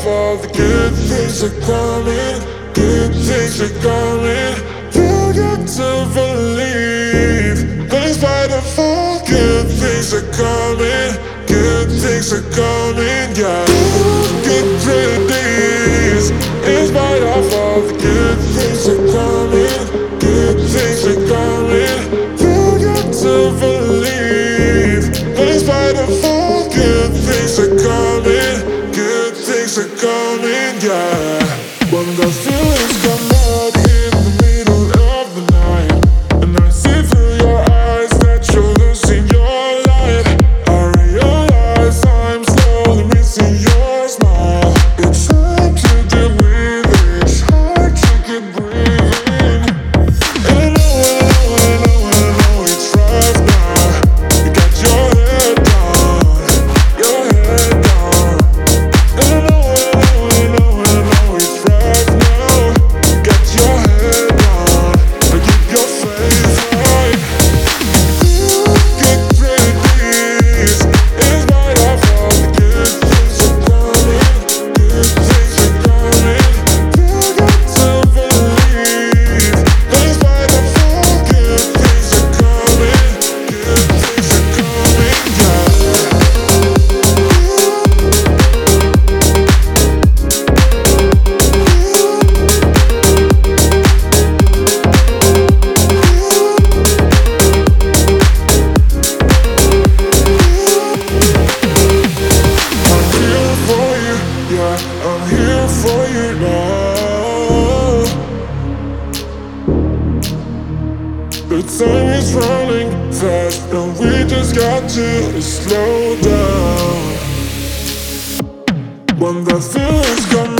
of all the good things are coming, good things are coming. You got to believe that in spite of all good things are coming, good things are coming. Yeah, good days in spite of all the good. are coming, yeah. When Time is running fast, and we just got to slow down. When the feeling's.